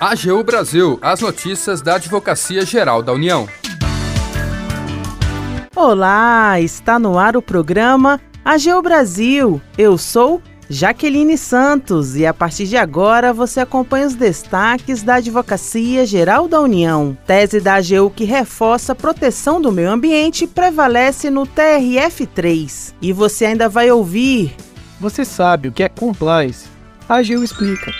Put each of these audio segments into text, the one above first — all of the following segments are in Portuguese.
AGU Brasil, as notícias da Advocacia Geral da União. Olá, está no ar o programa AGU Brasil. Eu sou Jaqueline Santos e a partir de agora você acompanha os destaques da Advocacia Geral da União. Tese da AGU que reforça a proteção do meio ambiente prevalece no TRF3. E você ainda vai ouvir. Você sabe o que é compliance? A AGU explica.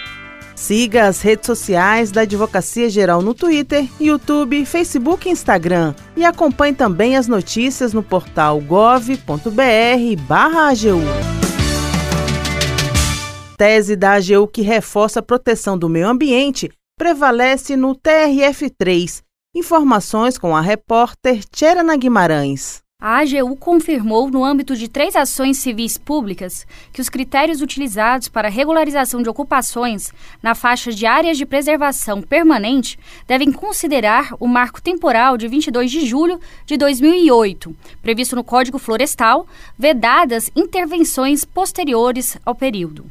Siga as redes sociais da Advocacia Geral no Twitter, YouTube, Facebook e Instagram. E acompanhe também as notícias no portal gov.br/agu tese da AGU que reforça a proteção do meio ambiente prevalece no TRF3. Informações com a repórter Tcherana Guimarães. A AGU confirmou, no âmbito de três ações civis públicas, que os critérios utilizados para regularização de ocupações na faixa de áreas de preservação permanente devem considerar o marco temporal de 22 de julho de 2008, previsto no Código Florestal, vedadas intervenções posteriores ao período.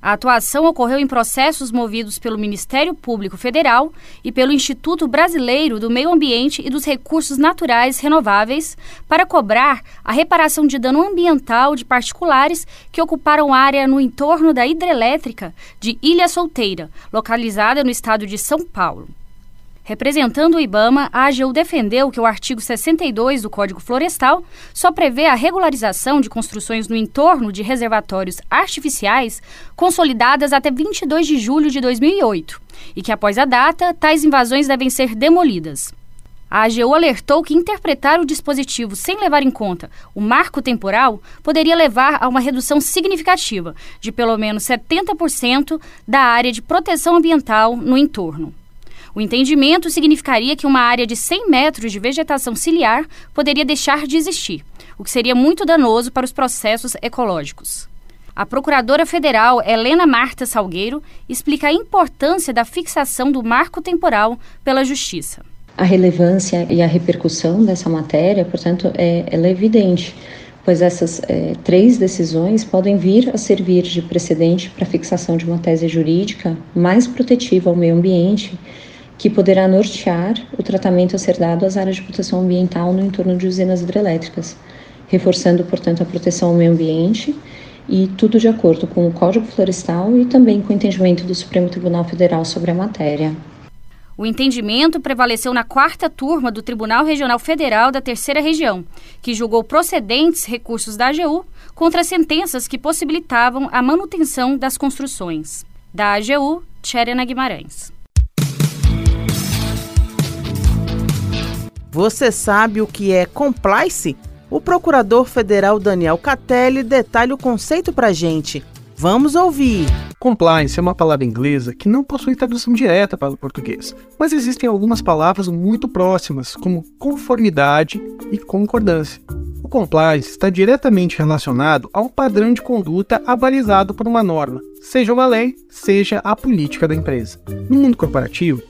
A atuação ocorreu em processos movidos pelo Ministério Público Federal e pelo Instituto Brasileiro do Meio Ambiente e dos Recursos Naturais Renováveis para cobrar a reparação de dano ambiental de particulares que ocuparam área no entorno da hidrelétrica de Ilha Solteira, localizada no estado de São Paulo. Representando o IBAMA, a AGU defendeu que o artigo 62 do Código Florestal só prevê a regularização de construções no entorno de reservatórios artificiais consolidadas até 22 de julho de 2008 e que, após a data, tais invasões devem ser demolidas. A AGU alertou que interpretar o dispositivo sem levar em conta o marco temporal poderia levar a uma redução significativa de pelo menos 70% da área de proteção ambiental no entorno. O entendimento significaria que uma área de 100 metros de vegetação ciliar poderia deixar de existir, o que seria muito danoso para os processos ecológicos. A procuradora federal Helena Marta Salgueiro explica a importância da fixação do marco temporal pela Justiça. A relevância e a repercussão dessa matéria, portanto, é, ela é evidente, pois essas é, três decisões podem vir a servir de precedente para a fixação de uma tese jurídica mais protetiva ao meio ambiente que poderá nortear o tratamento a ser dado às áreas de proteção ambiental no entorno de usinas hidrelétricas, reforçando, portanto, a proteção ao meio ambiente e tudo de acordo com o Código Florestal e também com o entendimento do Supremo Tribunal Federal sobre a matéria. O entendimento prevaleceu na quarta turma do Tribunal Regional Federal da Terceira Região, que julgou procedentes recursos da AGU contra sentenças que possibilitavam a manutenção das construções. Da AGU, Tcherena Guimarães. Você sabe o que é compliance? O procurador federal Daniel Catelli detalha o conceito para gente. Vamos ouvir. Compliance é uma palavra inglesa que não possui tradução direta para o português, mas existem algumas palavras muito próximas, como conformidade e concordância. O compliance está diretamente relacionado a um padrão de conduta avalizado por uma norma, seja uma lei, seja a política da empresa. No mundo corporativo,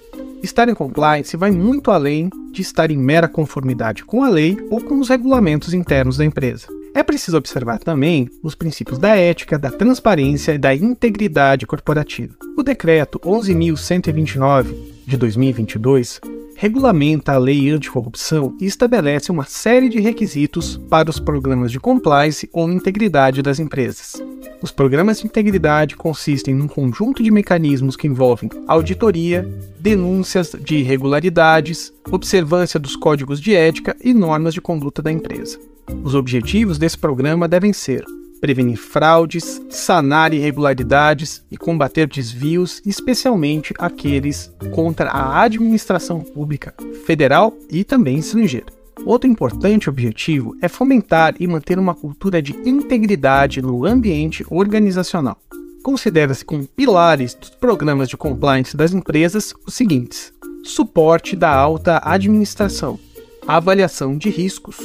Estar em compliance vai muito além de estar em mera conformidade com a lei ou com os regulamentos internos da empresa. É preciso observar também os princípios da ética, da transparência e da integridade corporativa. O decreto 11.129 de 2022 regulamenta a lei anticorrupção e estabelece uma série de requisitos para os programas de compliance ou integridade das empresas. Os programas de integridade consistem num conjunto de mecanismos que envolvem auditoria, denúncias de irregularidades, observância dos códigos de ética e normas de conduta da empresa. Os objetivos desse programa devem ser prevenir fraudes, sanar irregularidades e combater desvios, especialmente aqueles contra a administração pública federal e também estrangeira. Outro importante objetivo é fomentar e manter uma cultura de integridade no ambiente organizacional. Considera-se como pilares dos programas de compliance das empresas os seguintes: suporte da alta administração, avaliação de riscos,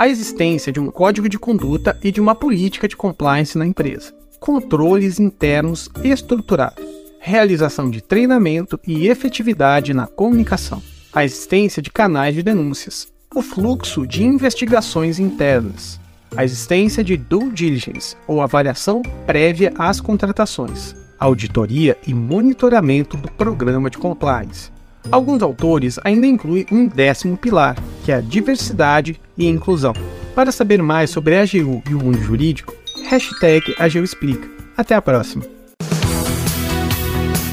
a existência de um código de conduta e de uma política de compliance na empresa, controles internos estruturados, realização de treinamento e efetividade na comunicação, a existência de canais de denúncias, o fluxo de investigações internas, a existência de due diligence ou avaliação prévia às contratações, auditoria e monitoramento do programa de compliance. Alguns autores ainda incluem um décimo pilar, que é a diversidade e inclusão. Para saber mais sobre a AGU e o mundo jurídico, hashtag AGU Explica. Até a próxima!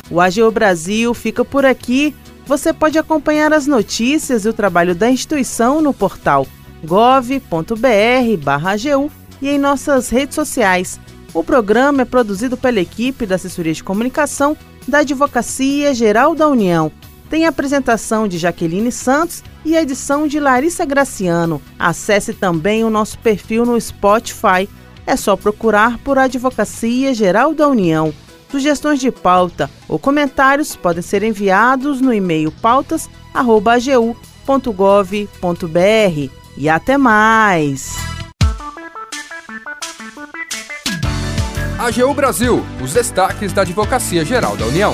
O AGU Brasil fica por aqui. Você pode acompanhar as notícias e o trabalho da instituição no portal gov.br/agu e em nossas redes sociais. O programa é produzido pela equipe da Assessoria de Comunicação da Advocacia Geral da União. Tem a apresentação de Jaqueline Santos e a edição de Larissa Graciano. Acesse também o nosso perfil no Spotify. É só procurar por Advocacia Geral da União. Sugestões de pauta ou comentários podem ser enviados no e-mail pautas.agu.gov.br. E até mais! AGU Brasil, os destaques da Advocacia Geral da União.